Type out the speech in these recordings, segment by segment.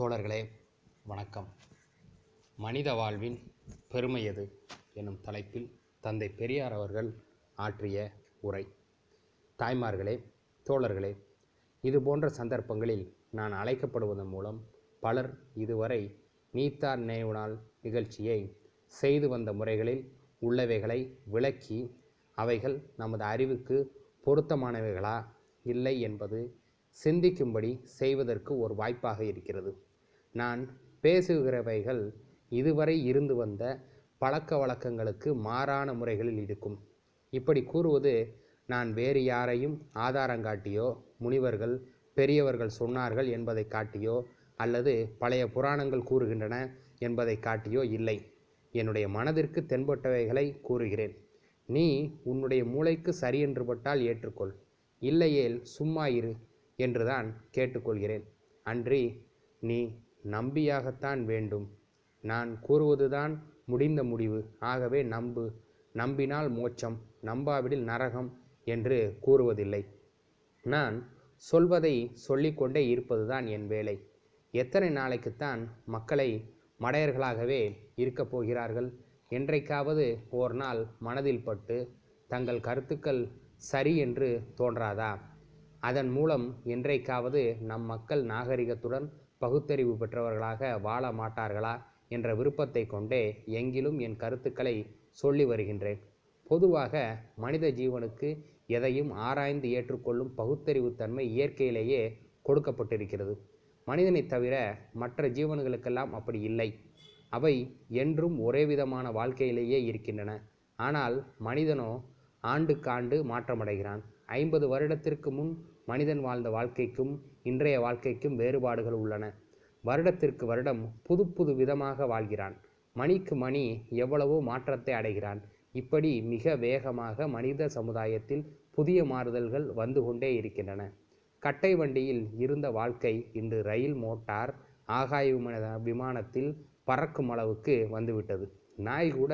தோழர்களே வணக்கம். மனித வாழ்வின் பெருமை எது? எனும் தலைப்பில் தந்தை பெரியார் அவர்கள் ஆற்றிய உரை. தாய்மார்களே தோழர்களே இது போன்ற சந்தர்ப்பங்களில் நான் அழைக்கப்படுவதன் மூலம் பலர் இதுவரை நீத்தார் நினைவு நாள் நிகழ்ச்சியை செய்து வந்த முறைகளில் உள்ளவைகளை விளக்கி அவைகள் நமது அறிவுக்கு பொருத்தமானவைகளா? இல்லை என்பது சிந்திக்கும்படி செய்வதற்கு ஒரு வாய்ப்பாக இருக்கிறது. நான் பேசுகிறவைகள் இதுவரை இருந்து வந்த பழக்க வழக்கங்களுக்கு மாறான முறைகளில் இருக்கும். இப்படி கூறுவது நான் வேறு யாரையும் ஆதாரம் காட்டியோ முனிவர்கள் பெரியவர்கள் சொன்னார்கள் என்பதை காட்டியோ அல்லது பழைய புராணங்கள் கூறுகின்றன என்பதை காட்டியோ இல்லை. என்னுடைய மனதிற்கு தென்பட்டவைகளை கூறுகிறேன். நீ உன்னுடைய மூளைக்கு சரியென்று பட்டால் ஏற்றுக்கொள். இல்லையேல் சும்மா இரு. என்றுதான் கேட்டுக்கொள்கிறேன். அன்றி நீ நம்பியாகத்தான் வேண்டும். நான் கூறுவதுதான் முடிந்த முடிவு. ஆகவே நம்பு. நம்பினால் மோட்சம். நம்பாவிடில் நரகம் என்று கூறுவதில்லை. நான் சொல்வதை சொல்லிக்கொண்டே இருப்பதுதான் என் வேலை. எத்தனை நாளைக்குத்தான் மக்களை மடையர்களாகவே இருக்கப் போகிறார்கள்? என்றைக்காவது ஓர் நாள் மனதில் பட்டு தங்கள் கருத்துக்கள் சரி என்று தோன்றாதா? அதன் மூலம் என்றைக்காவது நம் மக்கள் நாகரிகத்துடன் பகுத்தறிவு பெற்றவர்களாக வாழ மாட்டார்களா என்ற விருப்பத்தை கொண்டே எங்கிலும் என் கருத்துக்களை சொல்லி வருகின்றேன். பொதுவாக மனித ஜீவனுக்கு எதையும் ஆராய்ந்து ஏற்றுக்கொள்ளும் பகுத்தறிவுத்தன்மை இயற்கையிலேயே கொடுக்கப்பட்டிருக்கிறது. மனிதனைத் தவிர மற்ற ஜீவன்களுக்கெல்லாம் அப்படி இல்லை. அவை என்றும் ஒரே விதமான வாழ்க்கையிலேயே இருக்கின்றன. ஆனால் மனிதனோ ஆண்டுக்காண்டு மாற்றமடைகிறான். ஐம்பது வருடத்திற்கு முன் மனிதன் வாழ்ந்த வாழ்க்கைக்கும் இன்றைய வாழ்க்கைக்கும் வேறுபாடுகள் உள்ளன. வருடத்திற்கு வருடம் புது புது விதமாக வாழ்கிறான். மணிக்கு மணி எவ்வளவோ மாற்றத்தை அடைகிறான். இப்படி மிக வேகமாக மனித சமுதாயத்தில் புதிய மாறுதல்கள் வந்து கொண்டே இருக்கின்றன. கட்டை வண்டியில் இருந்த வாழ்க்கை இன்று ரயில் மோட்டார் ஆகாய விமான விமானத்தில் பறக்கும் அளவுக்கு வந்துவிட்டது. நாய் கூட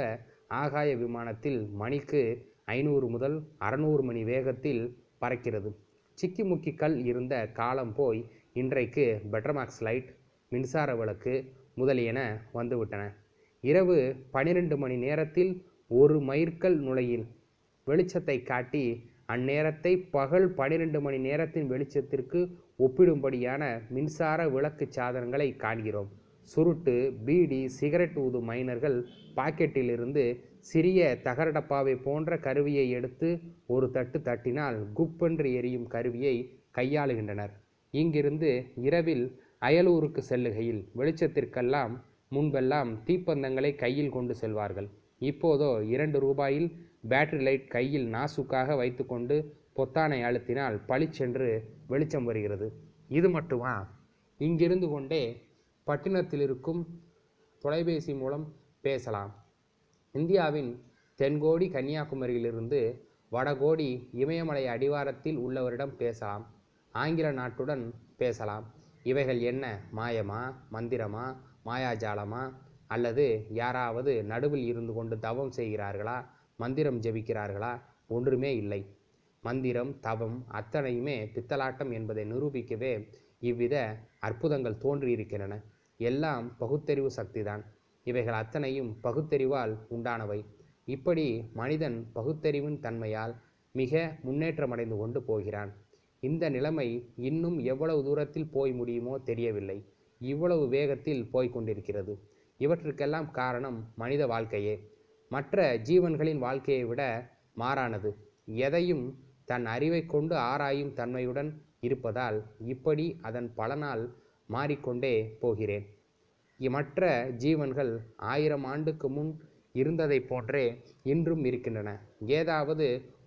ஆகாய விமானத்தில் மணிக்கு ஐநூறு முதல் அறநூறு மணி வேகத்தில் பறக்கிறது. சிக்கிமுக்கி கல் இருந்த காலம் போய் இன்றைக்கு பெட்ரமாக்ஸ் லைட் மின்சார விளக்கு முதலியன வந்துவிட்டன. இரவு பனிரெண்டு மணி நேரத்தில் ஒரு மைற்கல் நுழையில் வெளிச்சத்தை காட்டி அந்நேரத்தை பகல் பனிரெண்டு மணி நேரத்தின் வெளிச்சத்திற்கு ஒப்பிடும்படியான மின்சார விளக்கு சாதனங்களை காண்கிறோம். சுருட்டு பீடி சிகரெட் ஊதும் மைனர்கள் பாக்கெட்டிலிருந்து சிறிய தகர டப்பாவை போன்ற கருவியை எடுத்து ஒரு தட்டு தட்டினால் குப்பென்று எரியும் கருவியை கையாளுகின்றனர். இங்கிருந்து இரவில் அயலூருக்கு செல்லுகையில் வெளிச்சத்திற்கெல்லாம் முன்பெல்லாம் தீப்பந்தங்களை கையில் கொண்டு செல்வார்கள். இப்போதோ இரண்டு ரூபாயில் பேட்டரி லைட் கையில் நாசுக்காக வைத்துக்கொண்டு பொத்தானை அழுத்தினால் பளிச்சென்று வெளிச்சம் வருகிறது. இது மட்டுமா? இங்கிருந்து கொண்டே பட்டினத்தில் இருக்கும் தொலைபேசி மூலம் பேசலாம். இந்தியாவின் தென்கோடி கன்னியாகுமரியிலிருந்து வடகோடி இமயமலை அடிவாரத்தில் உள்ளவரிடம் பேசலாம். ஆங்கில நாட்டுடன் பேசலாம். இவைகள் என்ன? மாயமா? மந்திரமா? மாயாஜாலமா? அல்லது யாராவது நடுவில் இருந்து கொண்டு தவம் செய்கிறார்களா? மந்திரம் ஜெபிக்கிறார்களா? ஒன்றுமே இல்லை. மந்திரம் தவம் அத்தனையுமே பித்தலாட்டம் என்பதை நிரூபிக்கவே இவ்வித அற்புதங்கள் தோன்றியிருக்கின்றன. எல்லாம் பகுத்தறிவு சக்திதான். இவைகள் அத்தனையும் பகுத்தறிவால் உண்டானவை. இப்படி மனிதன் பகுத்தறிவின் தன்மையால் மிக முன்னேற்றமடைந்து கொண்டு போகிறான். இந்த நிலைமை இன்னும் எவ்வளவு தூரத்தில் போய் முடியுமோ தெரியவில்லை. இவ்வளவு வேகத்தில் போய்க் கொண்டிருக்கிறது. இவற்றுக்கெல்லாம் காரணம் மனித வாழ்க்கையே. மற்ற ஜீவன்களின் வாழ்க்கையை விட மாறானது. எதையும் தன் அறிவை கொண்டு ஆராயும் தன்மையுடன் இருப்பதால் இப்படி அதன் பலனால் மாறிக்கொண்டே போகிறேன். மற்ற ஜீவன்கள் ஆயிரம் ஆண்டுக்கு முன் இருந்ததைப் போன்றே இன்றும் இருக்கின்றன. ஏதாவது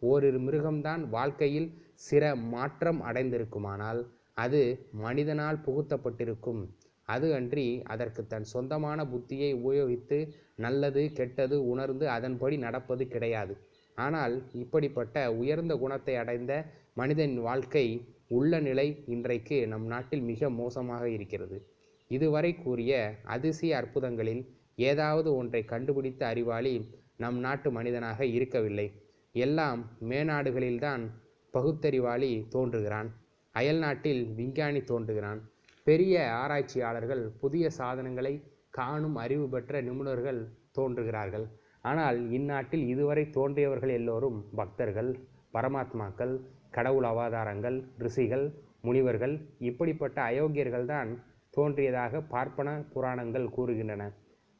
ஓரிரு மிருகம்தான் வாழ்க்கையில் சிற மாற்றம் அடைந்திருக்குமானால் அது மனிதனால் புகுத்தப்பட்டிருக்கும். அது அன்றி அதற்கு தன் சொந்தமான புத்தியை உபயோகித்து நல்லது கெட்டது உணர்ந்து அதன்படி நடப்பது கிடையாது. ஆனால் இப்படிப்பட்ட உயர்ந்த குணத்தை அடைந்த மனிதனின் வாழ்க்கை உள்ள நிலை இன்றைக்கு நம் நாட்டில் மிக மோசமாக இருக்கிறது. இதுவரை கூறிய அதிசய அற்புதங்களில் ஏதாவது ஒன்றை கண்டுபிடித்த அறிவாளி நம் நாட்டு மனிதனாக இருக்கவில்லை. எல்லாம் மேநாடுகளில்தான் பகுத்தறிவாளி தோன்றுகிறான். அயல்நாட்டில் விஞ்ஞானி தோன்றுகிறான். பெரிய ஆராய்ச்சியாளர்கள் புதிய சாதனங்களை காணும் அறிவு பெற்ற நிபுணர்கள் தோன்றுகிறார்கள். ஆனால் இந்நாட்டில் இதுவரை தோன்றியவர்கள் எல்லோரும் பக்தர்கள் பரமாத்மாக்கள் கடவுள் அவதாரங்கள் ரிஷிகள் முனிவர்கள் இப்படிப்பட்ட அயோக்கியர்கள்தான் தோன்றியதாக பார்ப்பன புராணங்கள் கூறுகின்றன.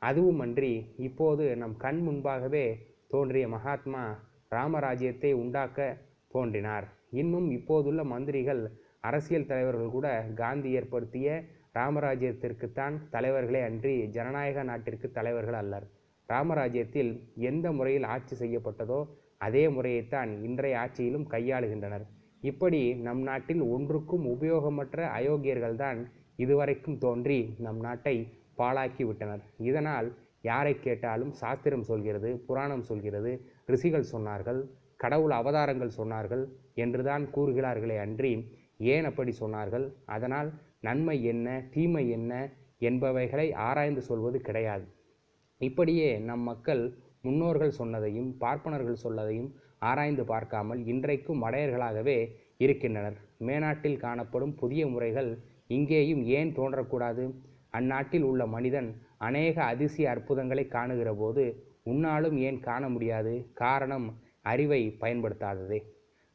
அதுவுமன்றி இப்போது நம் கண் முன்பாகவே தோன்றிய மகாத்மா ராமராஜ்யத்தை உண்டாக்க தோன்றினார். இன்னும் இப்போதுள்ள மந்திரிகள் அரசியல் தலைவர்கள் கூட காந்தி ஏற்படுத்திய ராமராஜ்யத்திற்குத்தான் தலைவர்களே அன்றி ஜனநாயக நாட்டிற்கு தலைவர்கள் அல்லர். ராமராஜ்யத்தில் எந்த முறையில் ஆட்சி செய்யப்பட்டதோ அதே முறையைத்தான் இன்றைய ஆட்சியிலும் கையாளுகின்றனர். இப்படி நம் நாட்டில் ஒன்றுக்கும் உபயோகமற்ற அயோக்கியர்கள்தான் இதுவரைக்கும் தோன்றி நம் நாட்டை பாழாக்கி விட்டனர். இதனால் யாரை கேட்டாலும் சாஸ்திரம் சொல்கிறது புராணம் சொல்கிறது ரிஷிகள் சொன்னார்கள் கடவுள் அவதாரங்கள் சொன்னார்கள் என்றுதான் கூறுகிறார்களே அன்றி ஏன் அப்படி சொன்னார்கள்? அதனால் நன்மை என்ன தீமை என்ன என்பவைகளை ஆராய்ந்து சொல்வது கிடையாது. இப்படியே நம் மக்கள் முன்னோர்கள் சொன்னதையும் பார்ப்பனர்கள் சொன்னதையும் ஆராய்ந்து பார்க்காமல் இன்றைக்கும் மடையர்களாகவே இருக்கின்றனர். மேனாட்டில் காணப்படும் புதிய முறைகள் இங்கேயும் ஏன் தோன்றக்கூடாது? அந்நாட்டில் உள்ள மனிதன் அநேக அதிசய அற்புதங்களை காணுகிற போது உன்னாலும் ஏன் காண முடியாது? காரணம் அறிவை பயன்படுத்தாததே.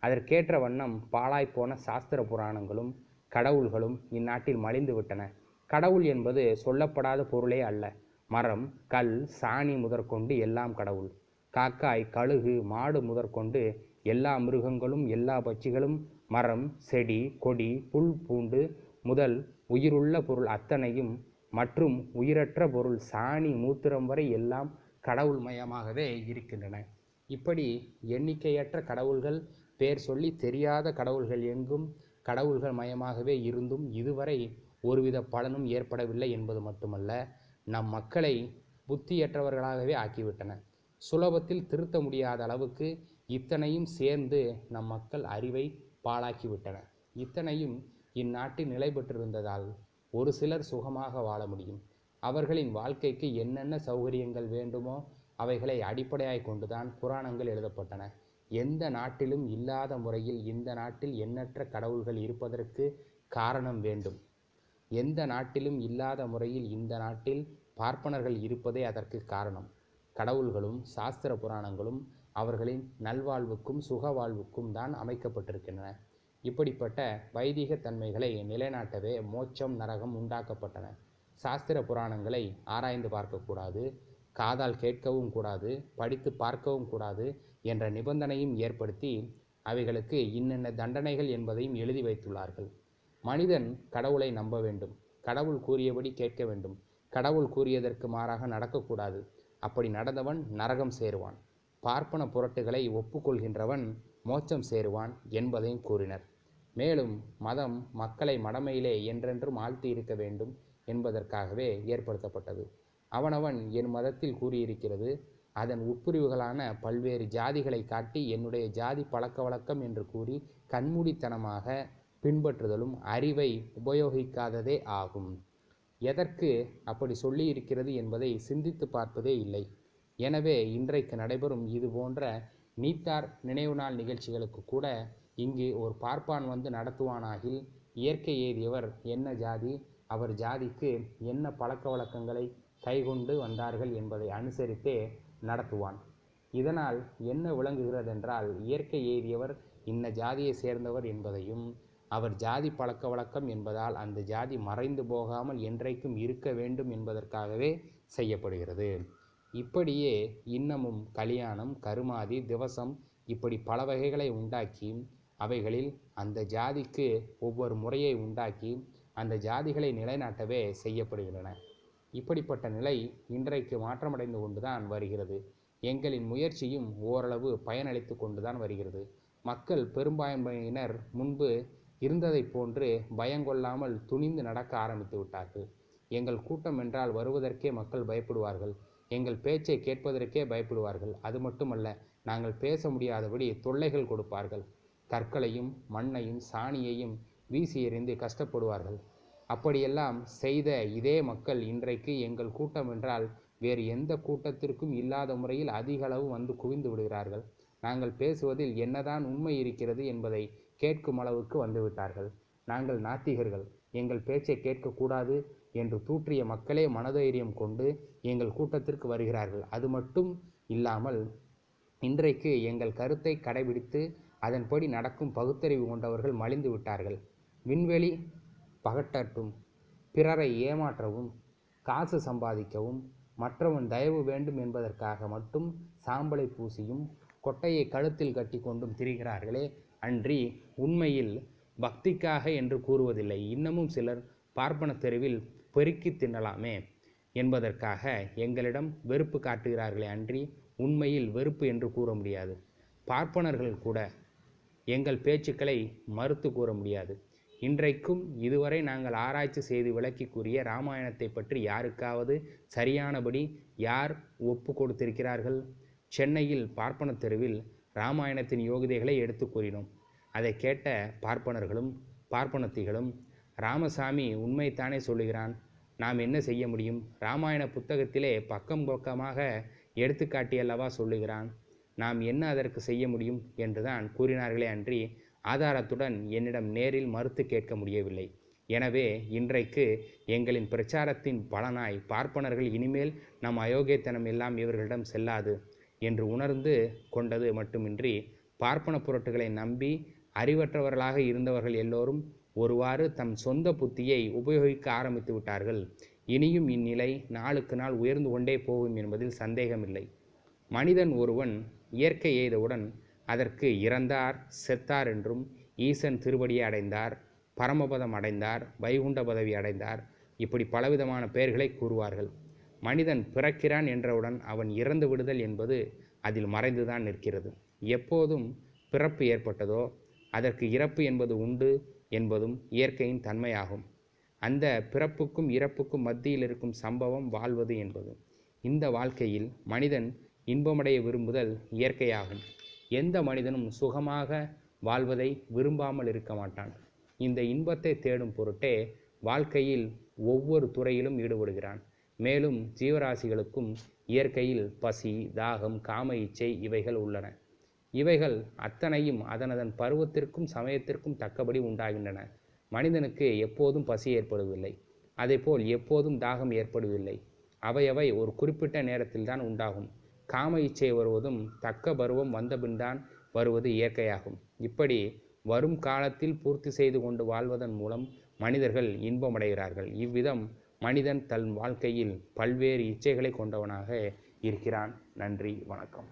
அதற்கேற்ற வண்ணம் பாழாய்ப்போன சாஸ்திர புராணங்களும் கடவுள்களும் இந்நாட்டில் மலிந்து விட்டன கடவுள் என்பது சொல்லப்படாத பொருளே அல்ல. மரம் கல் சாணி முதற்கொண்டு எல்லாம் கடவுள். காக்காய் கழுகு மாடு முதற்கொண்டு எல்லா மிருகங்களும் எல்லா பட்சிகளும் மரம் செடி கொடி புல் பூண்டு முதல் உயிருள்ள பொருள் அத்தனையும் மற்றும் உயிரற்ற பொருள் சாணி மூத்திரம் வரை எல்லாம் கடவுள் மயமாகவே இருக்கின்றன. இப்படி எண்ணிக்கையற்ற கடவுள்கள் பேர் சொல்லி தெரியாத கடவுள்கள் எங்கும் கடவுள்கள் மயமாகவே இருந்தும் இதுவரை ஒருவித பலனும் ஏற்படவில்லை என்பது மட்டுமல்ல. நம் மக்களை புத்தியற்றவர்களாகவே ஆக்கிவிட்டன. சுலபத்தில் திருத்த முடியாத அளவுக்கு இத்தனையும் சேர்ந்து நம் மக்கள் அறிவை பாழாக்கிவிட்டன. இத்தனையும் இந்நாட்டில் நிலை பெற்றிருந்ததால் ஒரு சிலர் சுகமாக வாழ முடியும். அவர்களின் வாழ்க்கைக்கு என்னென்ன சௌகரியங்கள் வேண்டுமோ அவைகளை அடிப்படையாய் கொண்டுதான் புராணங்கள் எழுதப்பட்டன. எந்த நாட்டிலும் இல்லாத முறையில் இந்த நாட்டில் எண்ணற்ற கடவுள்கள் இருப்பதற்கு காரணம் வேண்டும். எந்த நாட்டிலும் இல்லாத முறையில் இந்த நாட்டில் பார்ப்பனர்கள் இருப்பதே அதற்கு காரணம். கடவுள்களும் சாஸ்திர புராணங்களும் அவர்களின் நல்வாழ்வுக்கும் சுக வாழ்வுக்கும் தான் அமைக்கப்பட்டிருக்கின்றன. இப்படிப்பட்ட வைதிக தன்மைகளை நிலைநாட்டவே மோட்சம் நரகம் உண்டாக்கப்பட்டன. சாஸ்திர புராணங்களை ஆராய்ந்து பார்க்கக்கூடாது காதால் கேட்கவும் கூடாது படித்து பார்க்கவும் கூடாது என்ற நிபந்தனையும் ஏற்படுத்தி அவைகளுக்கு இன்னென்ன தண்டனைகள் என்பதையும் எழுதி வைத்துள்ளார்கள். மனிதன் கடவுளை நம்ப வேண்டும். கடவுள் கூறியபடி கேட்க வேண்டும். கடவுள் கூறியதற்கு மாறாக நடக்கக்கூடாது. அப்படி நடந்தவன் நரகம் சேருவான். பார்ப்பன புரட்டுகளை ஒப்புக்கொள்கின்றவன் மோட்சம் சேருவான் என்பதையும் கூறினர். மேலும் மதம் மக்களை மடமையிலே என்றென்றும் ஆழ்த்தி இருக்க வேண்டும் என்பதற்காகவே ஏற்படுத்தப்பட்டது. அவனவன் என் மதத்தில் கூறியிருக்கிறது அதன் உட்பிரிவுகளான பல்வேறு ஜாதிகளை காட்டி என்னுடைய ஜாதி பழக்க வழக்கம் என்று கூறி கண்மூடித்தனமாக பின்பற்றுதலும் அறிவை உபயோகிக்காததே ஆகும். எதற்கு அப்படி சொல்லி இருக்கிறது என்பதை சிந்தித்து பார்ப்பதே இல்லை. எனவே இன்றைக்கு நடைபெறும் இது போன்ற நீத்தார் நினைவு நாள் நிகழ்ச்சிகளுக்கு கூட இங்கு ஒரு பார்ப்பான் வந்து நடத்துவானாகில் இயற்கை ஏறியவர் என்ன ஜாதி அவர் ஜாதிக்கு என்ன பழக்க வழக்கங்களை கைகொண்டு வந்தார்கள் என்பதை அனுசரித்தே நடத்துவான். இதனால் என்ன விளங்குகிறதென்றால் இயற்கை எய்தியவர் இன்ன ஜாதியை சேர்ந்தவர் என்பதையும் அவர் ஜாதி பழக்க வழக்கம் என்பதால் அந்த ஜாதி மறைந்து போகாமல் என்றைக்கும் இருக்க வேண்டும் என்பதற்காகவே செய்யப்படுகிறது. இப்படியே இன்னமும் கல்யாணம் கருமாதி திவசம் இப்படி பல வகைகளை உண்டாக்கி அவைகளில் அந்த ஜாதிக்கு ஒவ்வொரு முறையை உண்டாக்கி அந்த ஜாதிகளை நிலைநாட்டவே செய்யப்படுகின்றன. இப்படிப்பட்ட நிலை இன்றைக்கு மாற்றமடைந்து கொண்டுதான் வருகிறது. எங்களின் முயற்சியும் ஓரளவு பயனளித்து கொண்டுதான் வருகிறது. மக்கள் பெரும்பான்மையினர் முன்பு இருந்ததைப் போன்று பயங்கொள்ளாமல் துணிந்து நடக்க ஆரம்பித்து விட்டார்கள். எங்கள் கூட்டம் என்றால் வருவதற்கே மக்கள் பயப்படுவார்கள். எங்கள் பேச்சை கேட்பதற்கே பயப்படுவார்கள். அது மட்டுமல்ல நாங்கள் பேச முடியாதபடி தொல்லைகள் கொடுப்பார்கள். கற்களையும் மண்ணையும் சாணியையும் வீசி எறிந்து கஷ்டப்படுவார்கள். அப்படியெல்லாம் செய்த இதே மக்கள் இன்றைக்கு எங்கள் கூட்டம் என்றால் வேறு எந்த கூட்டத்திற்கும் இல்லாத முறையில் அதிக அளவு வந்து குவிந்து விடுகிறார்கள். நாங்கள் பேசுவதில் என்னதான் உண்மை இருக்கிறது என்பதை கேட்கும் அளவுக்கு வந்துவிட்டார்கள். நாங்கள் நாத்திகர்கள். எங்கள் பேச்சை கேட்கக்கூடாது என்று தூற்றிய மக்களே மனதைரியம் கொண்டு எங்கள் கூட்டத்திற்கு வருகிறார்கள். அது மட்டும் இல்லாமல் இன்றைக்கு எங்கள் கருத்தை கடைபிடித்து அதன்படி நடக்கும் பகுத்தறிவு கொண்டவர்கள் மலிந்து விட்டார்கள். விண்வெளி பகட்டட்டும் பிறரை ஏமாற்றவும் காசு சம்பாதிக்கவும் மற்றவன் தயவு வேண்டும் என்பதற்காக மட்டும் சாம்பலை பூசியும் கொட்டையை கழுத்தில் கட்டி கொண்டும் திரிகிறார்களே அன்றி உண்மையில் பக்திக்காக என்று கூறுவதில்லை. இன்னமும் சிலர் பார்ப்பன தெருவில் பெருக்கி தின்னலாமே என்பதற்காக எங்களிடம் வெறுப்பு காட்டுகிறார்களே அன்றி உண்மையில் வெறுப்பு என்று கூற முடியாது. பார்ப்பனர்கள் கூட எங்கள் பேச்சுக்களை மறுத்து கூற முடியாது. இன்றைக்கும் இதுவரை நாங்கள் ஆராய்ச்சி செய்து விளக்கி கூறிய ராமாயணத்தை பற்றி யாருக்காவது சரியானபடி யார் ஒப்பு கொடுத்திருக்கிறார்கள்? சென்னையில் பார்ப்பன தெருவில் இராமாயணத்தின் யோகிதைகளை எடுத்து கூறினோம். அதை கேட்ட பார்ப்பனர்களும் பார்ப்பனத்திகளும் ராமசாமி உண்மைத்தானே சொல்லுகிறான். நாம் என்ன செய்ய முடியும்? ராமாயண புத்தகத்திலே பக்கம் பக்கமாக எடுத்துக்காட்டியல்லவா சொல்லுகிறான். நாம் என்ன அதற்கு செய்ய முடியும்? என்றுதான் கூறினார்களே அன்றி ஆதாரத்துடன் என்னிடம் நேரில் மறுத்து கேட்க முடியவில்லை. எனவே இன்றைக்கு எங்களின் பிரச்சாரத்தின் பலனாய் பார்ப்பனர்கள் இனிமேல் நம் அயோக்கியத்தனம் எல்லாம் இவர்களிடம் செல்லாது. என்று உணர்ந்து கொண்டது மட்டுமின்றி பார்ப்பன பொருட்களை நம்பி அறிவற்றவர்களாக இருந்தவர்கள் எல்லோரும் ஒருவாறு தம் சொந்த புத்தியை உபயோகிக்க ஆரம்பித்து விட்டார்கள். இனியும் இந்நிலை நாளுக்கு நாள் உயர்ந்து கொண்டே போகும் என்பதில் சந்தேகமில்லை. மனிதன் ஒருவன் இயற்கை எய்தவுடன் அதற்கு இறந்தார் செத்தார் என்றும் ஈசன் திருவடியை அடைந்தார் பரமபதம் அடைந்தார் வைகுண்ட பதவி அடைந்தார் இப்படி பலவிதமான பெயர்களை கூறுவார்கள். மனிதன் பிறக்கிறான் என்றவுடன் அவன் இறந்து விடுதல் என்பது அதில் மறைந்துதான் நிற்கிறது. எப்போதும் பிறப்பு ஏற்பட்டதோ அதற்கு இறப்பு என்பது உண்டு என்பதும் இயற்கையின் தன்மையாகும். அந்த பிறப்புக்கும் இறப்புக்கும் மத்தியில் இருக்கும் சம்பவம் வாழ்வது என்பது. இந்த வாழ்க்கையில் மனிதன் இன்பமடைய விரும்புதல் இயற்கையாகும். எந்த மனிதனும் சுகமாக வாழ்வதை விரும்பாமல் இருக்க மாட்டான். இந்த இன்பத்தை தேடும் பொருட்டே வாழ்க்கையில் ஒவ்வொரு துறையிலும் ஈடுபடுகிறான். மேலும் ஜீவராசிகளுக்கும் இயற்கையில் பசி தாகம் காம இச்சை இவைகள் உள்ளன. இவைகள் அத்தனையும் அதனதன் பருவத்திற்கும் சமயத்திற்கும் தக்கபடி உண்டாகின்றன. மனிதனுக்கு எப்போதும் பசி ஏற்படுவதில்லை. அதேபோல் எப்போதும் தாகம் ஏற்படுவதில்லை. அவையவை ஒரு குறிப்பிட்ட நேரத்தில்தான் உண்டாகும். காம இச்சை வருவதும் தக்க பருவம் வந்தபின்தான் வருவது இயற்கையாகும். இப்படி வரும் காலத்தில் பூர்த்தி செய்து கொண்டு வாழ்வதன் மூலம் மனிதர்கள் இன்பமடைகிறார்கள். இவ்விதம் மனிதன் தன் வாழ்க்கையில் பல்வேறு இச்சைகளை கொண்டவனாக இருக்கிறான். நன்றி வணக்கம்.